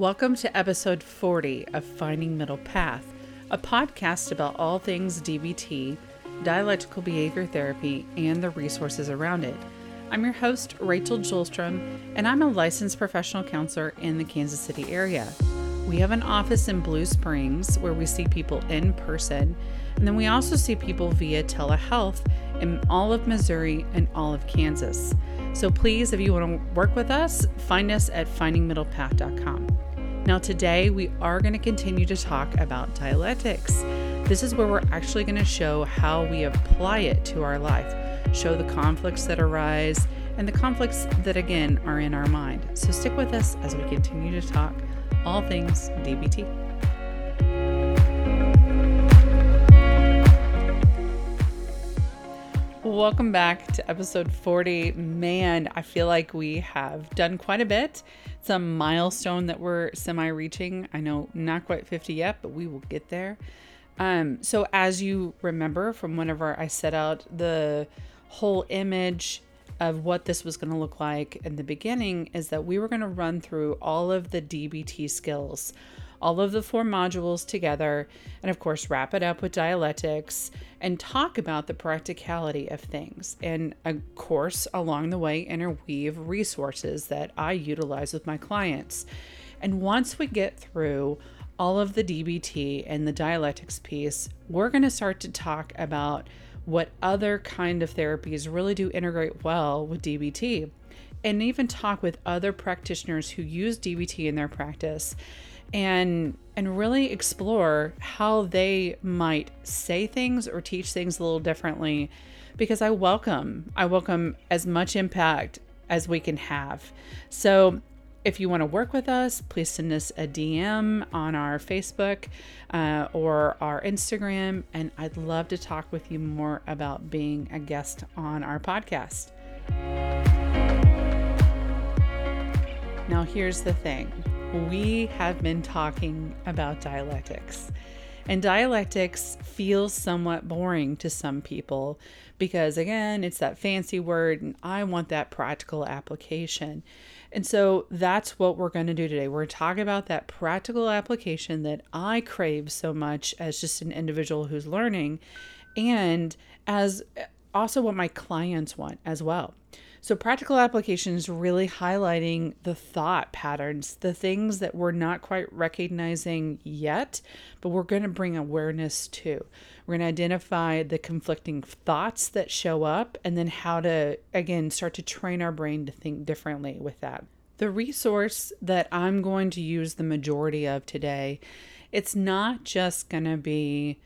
Welcome to episode 40 of Finding Middle Path, a podcast about all things DBT, dialectical behavior therapy, and the resources around it. I'm your host, Rachel Julstrom, and I'm a licensed professional counselor in the Kansas City area. We have an office in Blue Springs where we see people in person, and then we also see people via telehealth in all of Missouri and all of Kansas. So please, if you want to work with us, find us at findingmiddlepath.com. Now, today we are going to continue to talk about dialectics. This is where we're actually going to show how we apply it to our life, show the conflicts that arise, and the conflicts that, again, are in our mind. So stick with us as we continue to talk all things DBT. Welcome back to episode 40. Man, I feel like we have done quite a bit. Some milestone that we're semi reaching. I know not quite 50 yet, but we will get there. Um, so, as you remember from whenever I set out the whole image of what this was going to look like in the beginning, is that we were going to run through all of the DBT skills, all of the four modules together, and of course, wrap it up with dialectics and talk about the practicality of things. And of course, along the way, interweave resources that I utilize with my clients. And once we get through all of the DBT and the dialectics piece, we're going to start to talk about what other kind of therapies really do integrate well with DBT and even talk with other practitioners who use DBT in their practice and and really explore how they might say things or teach things a little differently because I welcome I welcome as much impact as we can have. So if you want to work with us, please send us a DM on our Facebook uh, or our Instagram, and I'd love to talk with you more about being a guest on our podcast. Now, here's the thing we have been talking about dialectics. And dialectics feels somewhat boring to some people because, again, it's that fancy word, and I want that practical application. And so that's what we're going to do today. We're talking about that practical application that I crave so much as just an individual who's learning, and as also what my clients want as well. So, practical applications really highlighting the thought patterns, the things that we're not quite recognizing yet, but we're going to bring awareness to. We're going to identify the conflicting thoughts that show up and then how to, again, start to train our brain to think differently with that. The resource that I'm going to use the majority of today, it's not just going to be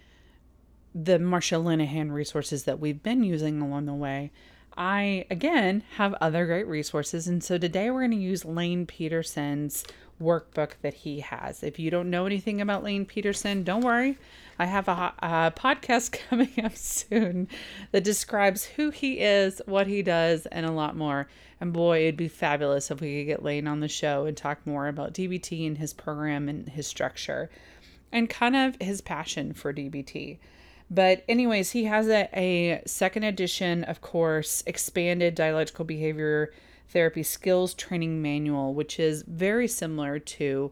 the Marsha Linehan resources that we've been using along the way I, again, have other great resources. And so today we're going to use Lane Pederson's workbook that he has. If you don't know anything about Lane Peterson, don't worry. I have a, a, podcast coming up soon that describes who he is, what he does, and a lot more. And boy, it'd be fabulous if we could get Lane on the show and talk more about DBT and his program and his structure and kind of his passion for DBT. But, anyways, he has a, a second edition, of course, expanded dialectical behavior therapy skills training manual, which is very similar to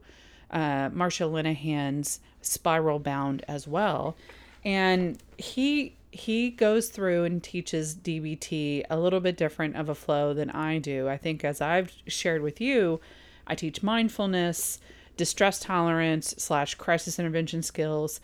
uh, Marsha Linehan's Spiral Bound as well. And he he goes through and teaches DBT a little bit different of a flow than I do. I think as I've shared with you, I teach mindfulness, distress tolerance slash crisis intervention skills,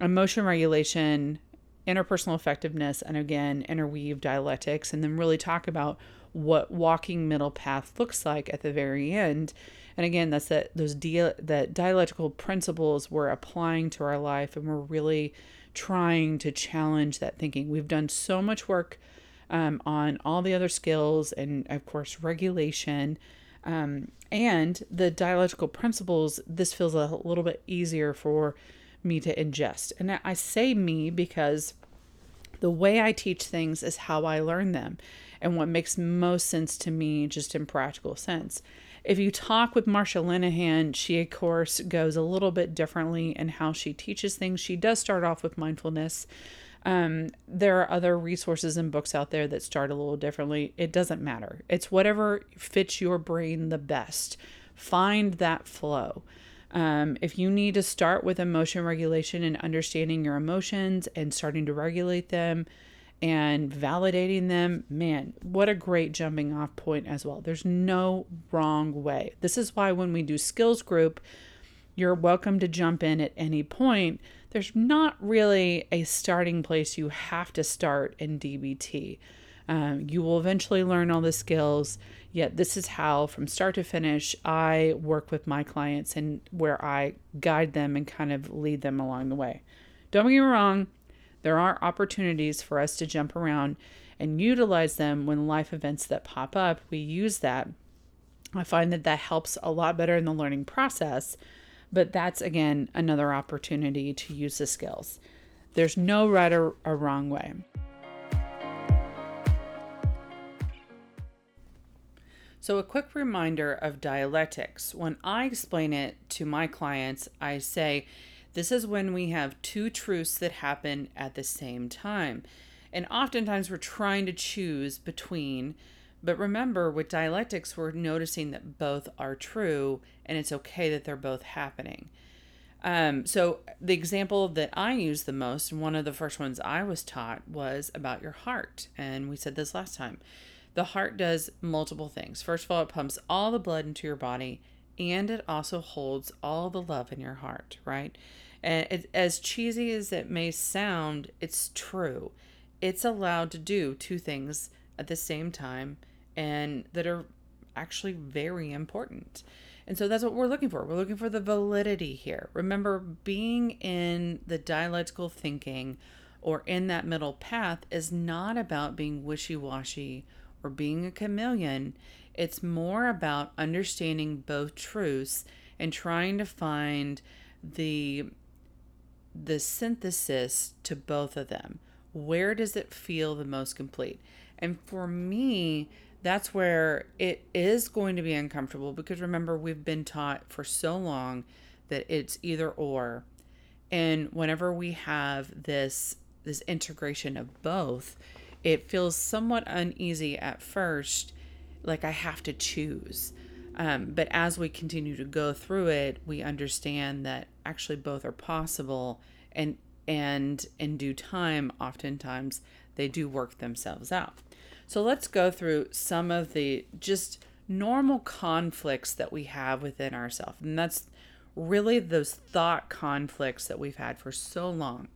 emotion regulation, interpersonal effectiveness, and again, interweave dialectics, and then really talk about what walking middle path looks like at the very end. And again, that's that those dia- that dialectical principles we're applying to our life, and we're really trying to challenge that thinking. We've done so much work um, on all the other skills, and of course, regulation. Um, and the dialectical principles, this feels a little bit easier for me to ingest. And I say me because the way I teach things is how I learn them and what makes most sense to me just in practical sense. If you talk with Marsha Linehan, she of course goes a little bit differently in how she teaches things. She does start off with mindfulness. Um, there are other resources and books out there that start a little differently. It doesn't matter. It's whatever fits your brain the best Find that flow. Um, if you need to start with emotion regulation and understanding your emotions and starting to regulate them and validating them, man, what a great jumping off point as well. There's no wrong way. This is why when we do skills group, you're welcome to jump in at any point. There's not really a starting place you have to start in DBT. Um, you will eventually learn all the skills, yet, this is how, from start to finish, I work with my clients and where I guide them and kind of lead them along the way. Don't get me wrong, there are opportunities for us to jump around and utilize them when life events that pop up. We use that. I find that that helps a lot better in the learning process, but that's again another opportunity to use the skills. There's no right or, or wrong way. So, a quick reminder of dialectics. When I explain it to my clients, I say this is when we have two truths that happen at the same time. And oftentimes we're trying to choose between, but remember, with dialectics, we're noticing that both are true and it's okay that they're both happening. Um, so, the example that I use the most, and one of the first ones I was taught, was about your heart. And we said this last time the heart does multiple things. First of all, it pumps all the blood into your body and it also holds all the love in your heart, right? And it, as cheesy as it may sound, it's true. It's allowed to do two things at the same time and that are actually very important. And so that's what we're looking for. We're looking for the validity here. Remember, being in the dialectical thinking or in that middle path is not about being wishy washy or being a chameleon. It's more about understanding both truths and trying to find the the synthesis to both of them. Where does it feel the most complete? And for me, that's where it is going to be uncomfortable because remember, we've been taught for so long that it's either or. And whenever we have this this integration of both, it feels somewhat uneasy at first, like I have to choose. Um, but as we continue to go through it, we understand that actually both are possible, and and in due time, oftentimes they do work themselves out. So let's go through some of the just normal conflicts that we have within ourselves, and that's really those thought conflicts that we've had for so long.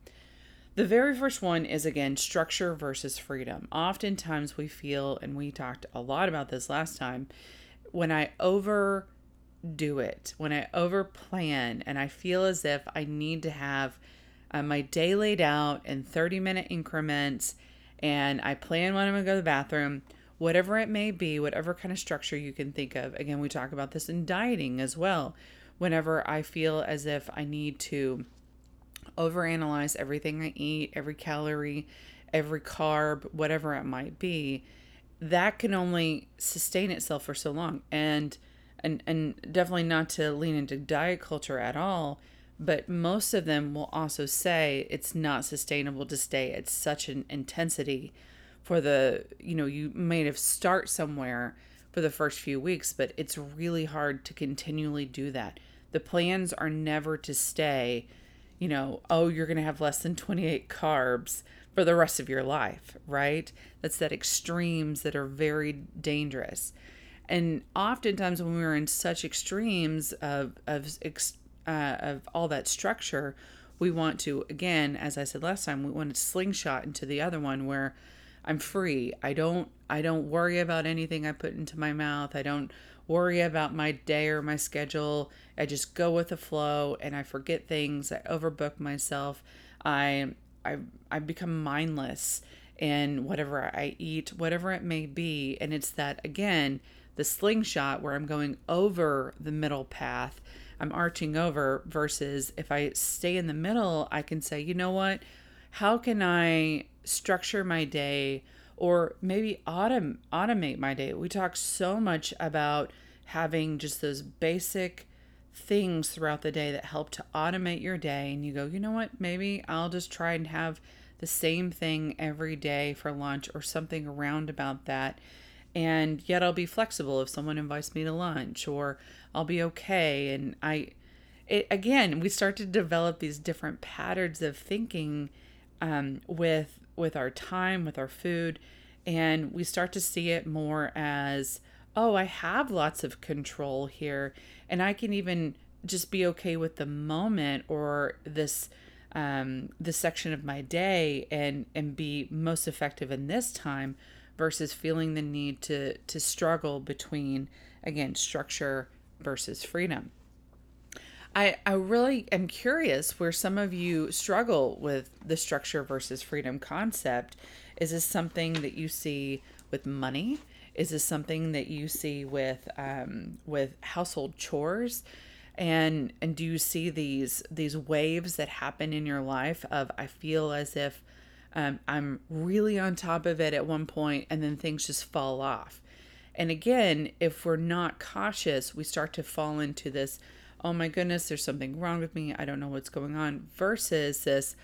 The very first one is again structure versus freedom. Oftentimes we feel, and we talked a lot about this last time, when I overdo it, when I over plan, and I feel as if I need to have uh, my day laid out in 30 minute increments, and I plan when I'm gonna go to the bathroom, whatever it may be, whatever kind of structure you can think of. Again, we talk about this in dieting as well. Whenever I feel as if I need to overanalyze everything I eat, every calorie, every carb, whatever it might be, that can only sustain itself for so long. And and and definitely not to lean into diet culture at all, but most of them will also say it's not sustainable to stay at such an intensity for the, you know, you may have start somewhere for the first few weeks, but it's really hard to continually do that. The plans are never to stay you know, oh, you're going to have less than 28 carbs for the rest of your life, right? That's that extremes that are very dangerous. And oftentimes when we're in such extremes of of uh, of all that structure, we want to again, as I said last time, we want to slingshot into the other one where I'm free. I don't I don't worry about anything I put into my mouth. I don't worry about my day or my schedule. I just go with the flow and I forget things. I overbook myself. I I I become mindless in whatever I eat, whatever it may be. And it's that again, the slingshot where I'm going over the middle path. I'm arching over versus if I stay in the middle, I can say, you know what? How can I structure my day or maybe autom- automate my day. We talk so much about having just those basic things throughout the day that help to automate your day and you go, "You know what? Maybe I'll just try and have the same thing every day for lunch or something around about that." and yet I'll be flexible if someone invites me to lunch or I'll be okay and I it, again we start to develop these different patterns of thinking um, with with our time with our food and we start to see it more as oh I have lots of control here and I can even just be okay with the moment or this um, this section of my day and and be most effective in this time versus feeling the need to to struggle between again structure versus freedom. I, I really am curious where some of you struggle with the structure versus freedom concept. Is this something that you see with money? Is this something that you see with um, with household chores? And and do you see these these waves that happen in your life of I feel as if um, I'm really on top of it at one point, and then things just fall off. And again, if we're not cautious, we start to fall into this, oh my goodness, there's something wrong with me. I don't know what's going on, versus this,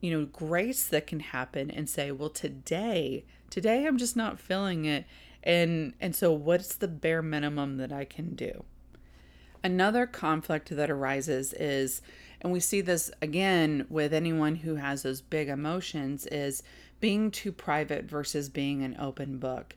you know, grace that can happen and say, well, today, today I'm just not feeling it. And and so what's the bare minimum that I can do? Another conflict that arises is and we see this again with anyone who has those big emotions is being too private versus being an open book.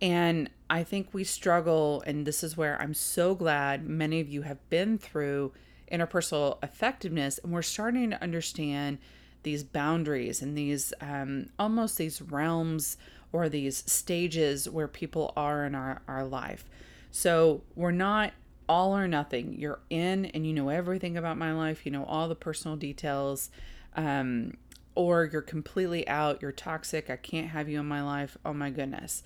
And I think we struggle, and this is where I'm so glad many of you have been through interpersonal effectiveness, and we're starting to understand these boundaries and these um, almost these realms or these stages where people are in our, our life. So we're not all or nothing. You're in and you know everything about my life, you know all the personal details, um, or you're completely out, you're toxic, I can't have you in my life. Oh my goodness.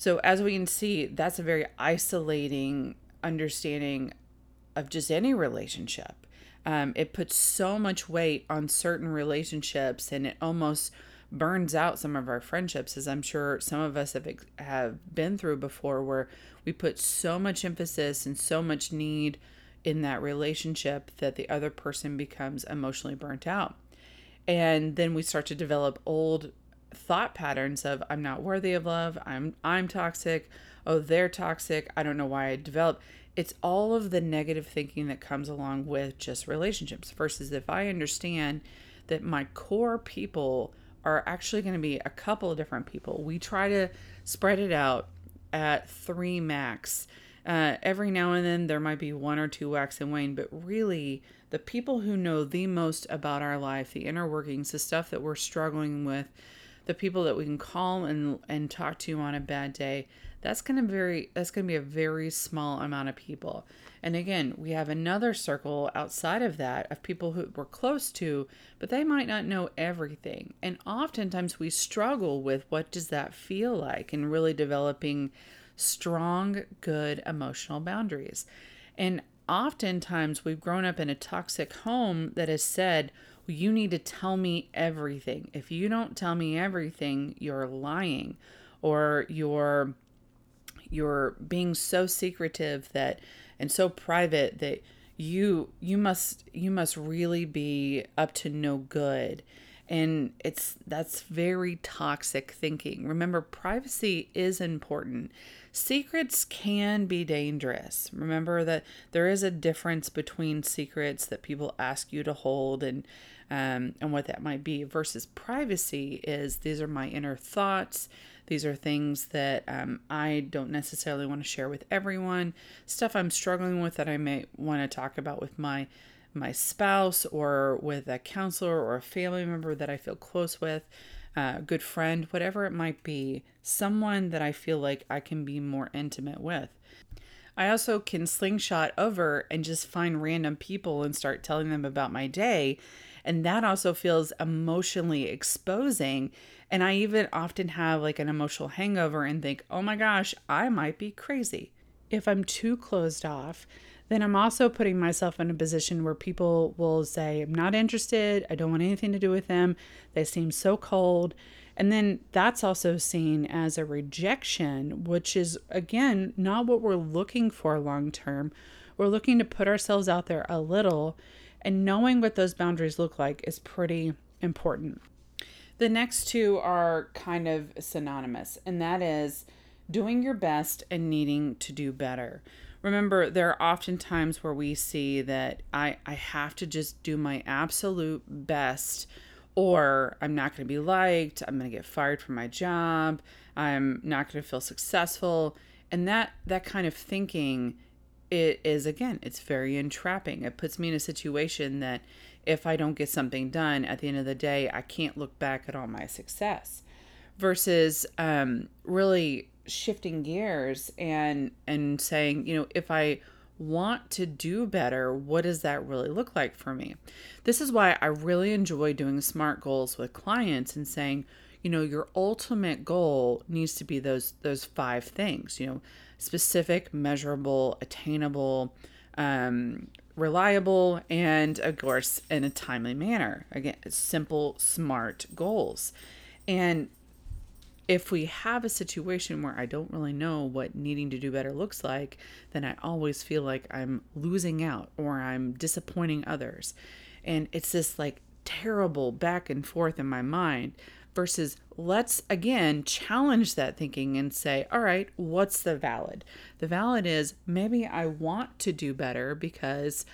So, as we can see, that's a very isolating understanding of just any relationship. Um, it puts so much weight on certain relationships and it almost burns out some of our friendships as i'm sure some of us have have been through before where we put so much emphasis and so much need in that relationship that the other person becomes emotionally burnt out and then we start to develop old thought patterns of i'm not worthy of love i'm i'm toxic oh they're toxic i don't know why i developed it's all of the negative thinking that comes along with just relationships versus if i understand that my core people are actually going to be a couple of different people. We try to spread it out at three max. Uh, every now and then there might be one or two wax and wane, but really the people who know the most about our life, the inner workings, the stuff that we're struggling with, the people that we can call and and talk to on a bad day, that's going to very that's going to be a very small amount of people. And again, we have another circle outside of that of people who we're close to, but they might not know everything. And oftentimes we struggle with what does that feel like and really developing strong, good emotional boundaries. And oftentimes we've grown up in a toxic home that has said, you need to tell me everything. If you don't tell me everything, you're lying or you're you're being so secretive that and so private that you you must you must really be up to no good. And it's that's very toxic thinking. Remember privacy is important. Secrets can be dangerous. Remember that there is a difference between secrets that people ask you to hold and um, and what that might be versus privacy is these are my inner thoughts these are things that um, I don't necessarily want to share with everyone. Stuff I'm struggling with that I may want to talk about with my my spouse or with a counselor or a family member that I feel close with, uh, a good friend, whatever it might be, someone that I feel like I can be more intimate with. I also can slingshot over and just find random people and start telling them about my day. And that also feels emotionally exposing and I even often have like an emotional hangover and think, oh my gosh, I might be crazy. If I'm too closed off, then I'm also putting myself in a position where people will say, I'm not interested. I don't want anything to do with them. They seem so cold. And then that's also seen as a rejection, which is, again, not what we're looking for long term. We're looking to put ourselves out there a little, and knowing what those boundaries look like is pretty important. The next two are kind of synonymous, and that is doing your best and needing to do better. Remember, there are often times where we see that I, I have to just do my absolute best, or I'm not going to be liked, I'm going to get fired from my job, I'm not going to feel successful. And that, that kind of thinking it is again it's very entrapping. It puts me in a situation that if i don't get something done at the end of the day i can't look back at all my success versus um, really shifting gears and and saying you know if i want to do better what does that really look like for me? This is why i really enjoy doing smart goals with clients and saying you know your ultimate goal needs to be those those five things you know specific, measurable, attainable, um, reliable, and of course, in a timely manner. Again, simple, smart goals. And if we have a situation where I don't really know what needing to do better looks like, then I always feel like I'm losing out or I'm disappointing others. And it's this like terrible back and forth in my mind versus let's again challenge that thinking and say, all right, what's the valid? The valid is maybe I want to do better because,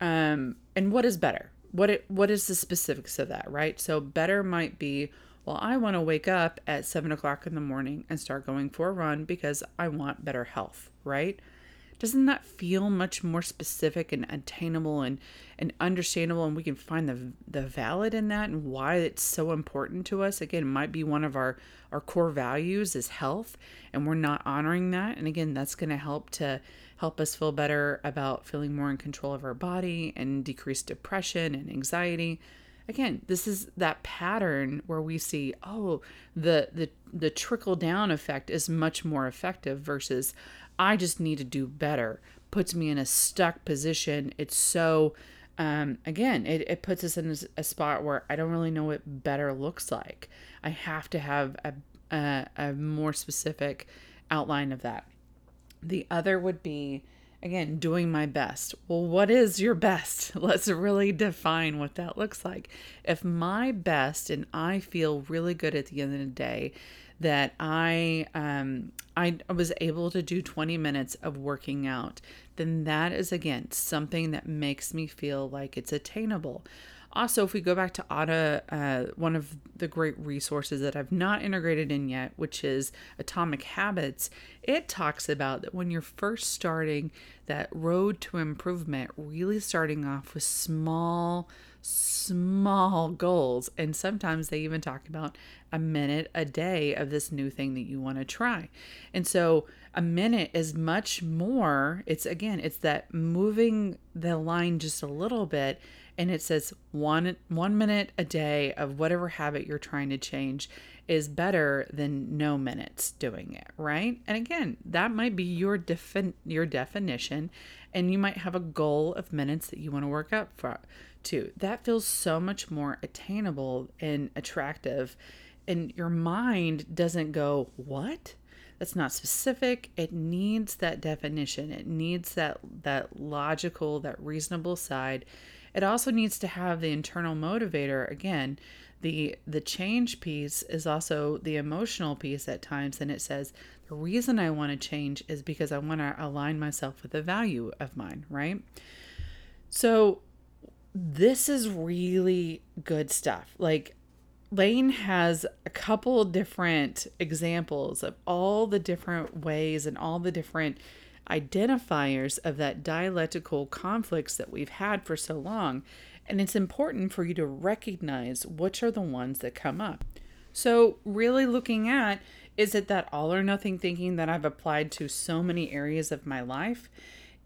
um, and what is better? What it, what is the specifics of that, right? So better might be, well, I want to wake up at seven o'clock in the morning and start going for a run because I want better health, right? Doesn't that feel much more specific and attainable and, and understandable and we can find the the valid in that and why it's so important to us? Again it might be one of our our core values is health and we're not honoring that and again that's going to help to help us feel better about feeling more in control of our body and decrease depression and anxiety. Again this is that pattern where we see oh the the the trickle down effect is much more effective versus I just need to do better puts me in a stuck position. It's so, um, again, it, it puts us in a, spot where I don't really know what better looks like. I have to have a, a, a more specific outline of that. The other would be, again, doing my best. Well, what is your best? Let's really define what that looks like. If my best and I feel really good at the end of the day, that I um, I was able to do 20 minutes of working out, then that is again something that makes me feel like it's attainable. Also, if we go back to Atta, uh, one of the great resources that I've not integrated in yet, which is Atomic Habits, it talks about that when you're first starting that road to improvement, really starting off with small, small goals. And sometimes they even talk about a minute a day of this new thing that you want to try. And so a minute is much more. It's again, it's that moving the line just a little bit and it says one one minute a day of whatever habit you're trying to change is better than no minutes doing it, right? And again, that might be your defi- your definition and you might have a goal of minutes that you want to work up for to. That feels so much more attainable and attractive and your mind doesn't go, "What?" That's not specific. It needs that definition. It needs that that logical, that reasonable side it also needs to have the internal motivator again. The the change piece is also the emotional piece at times and it says the reason I want to change is because I want to align myself with the value of mine, right? So this is really good stuff. Like Lane has a couple different examples of all the different ways and all the different identifiers of that dialectical conflicts that we've had for so long. And it's important for you to recognize which are the ones that come up. So, really looking at is it that all or nothing thinking that I've applied to so many areas of my life?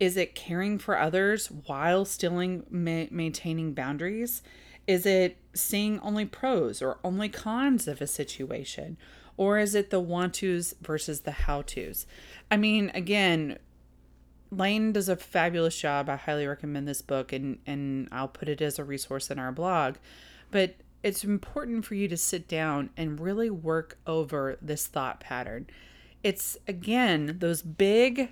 Is it caring for others while still ma- maintaining boundaries? Is it seeing only pros or only cons of a situation? Or is it the want tos versus the how tos? I mean, again, Lane does a fabulous job. I highly recommend this book and and I'll put it as a resource in our blog. But it's important for you to sit down and really work over this thought pattern. It's again those big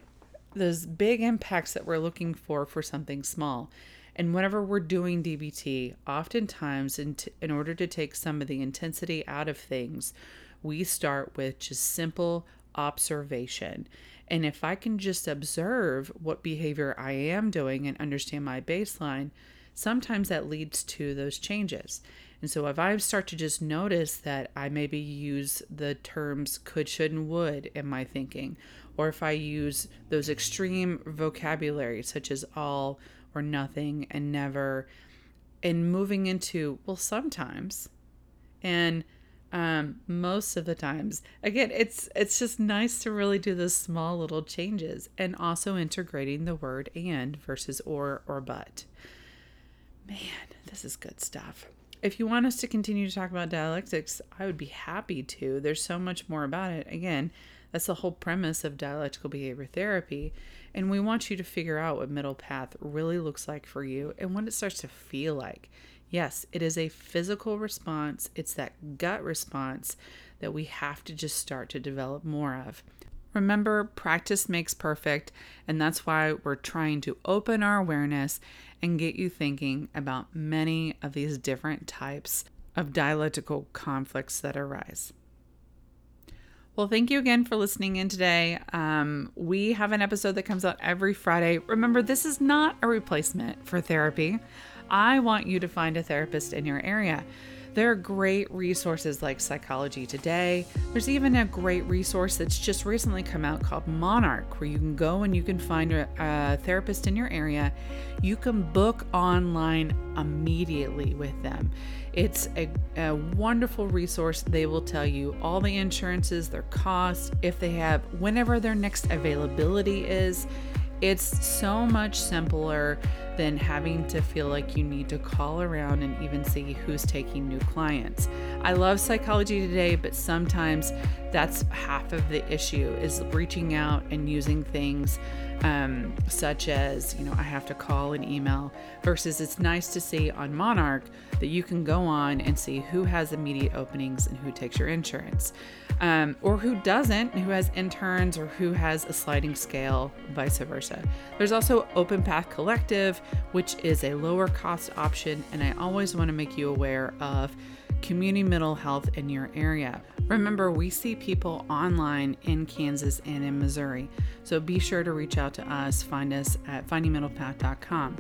those big impacts that we're looking for for something small. And whenever we're doing DBT, oftentimes in, t- in order to take some of the intensity out of things, we start with just simple observation. And if I can just observe what behavior I am doing and understand my baseline, sometimes that leads to those changes. And so if I start to just notice that I maybe use the terms could, should, and would in my thinking, or if I use those extreme vocabulary such as all or nothing and never, and moving into, well, sometimes, and um, most of the times. Again it's it's just nice to really do those small little changes and also integrating the word and versus or or but. Man this is good stuff. If you want us to continue to talk about dialectics i would be happy to. There's so much more about it. Again that's the whole premise of dialectical behavior therapy and we want you to figure out what middle path really looks like for you and what it starts to feel like Yes, it is a physical response. It's that gut response that we have to just start to develop more of. Remember, practice makes perfect, and that's why we're trying to open our awareness and get you thinking about many of these different types of dialectical conflicts that arise. Well, thank you again for listening in today. Um, we have an episode that comes out every Friday. Remember, this is not a replacement for therapy. I want you to find a therapist in your area. There are great resources like Psychology Today. There's even a great resource that's just recently come out called Monarch, where you can go and you can find a, a therapist in your area. You can book online immediately with them. It's a, a, wonderful resource. They will tell you all the insurances, their costs, if they have, whenever their next availability is. It's so much simpler than having to feel like you need to call around and even see who's taking new clients. I love psychology today, but sometimes that's half of the issue is reaching out and using things um, such as, you know, I have to call and email versus it's nice to see on Monarch that you can go on and see who has immediate openings and who takes your insurance um, or who doesn't, who has interns or who has a sliding scale, vice versa. There's also Open Path Collective, which is a lower cost option, and I always want to make you aware of community mental health in your area. Remember, we see people online in Kansas and in Missouri, so be sure to reach out to us. Find us at findingmiddlepath.com.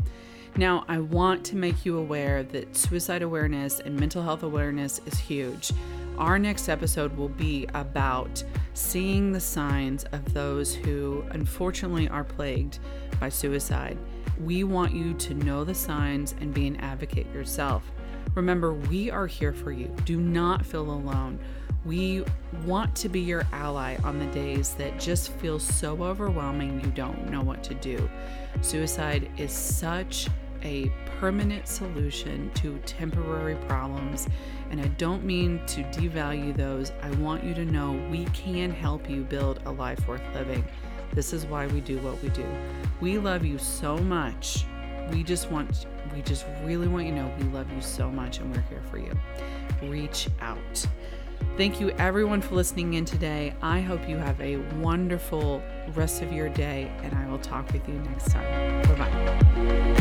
Now, I want to make you aware that suicide awareness and mental health awareness is huge. Our next episode will be about seeing the signs of those who unfortunately are plagued by suicide. We want you to know the signs and be an advocate yourself. Remember, we are here for you. Do not feel alone. We want to be your ally on the days that just feel so overwhelming you don't know what to do. Suicide is such a permanent solution to temporary problems. And I don't mean to devalue those. I want you to know we can help you build a life worth living. This is why we do what we do. We love you so much. We just want, we just really want you to know we love you so much and we're here for you. Reach out. Thank you, everyone, for listening in today. I hope you have a wonderful rest of your day, and I will talk with you next time. Bye bye.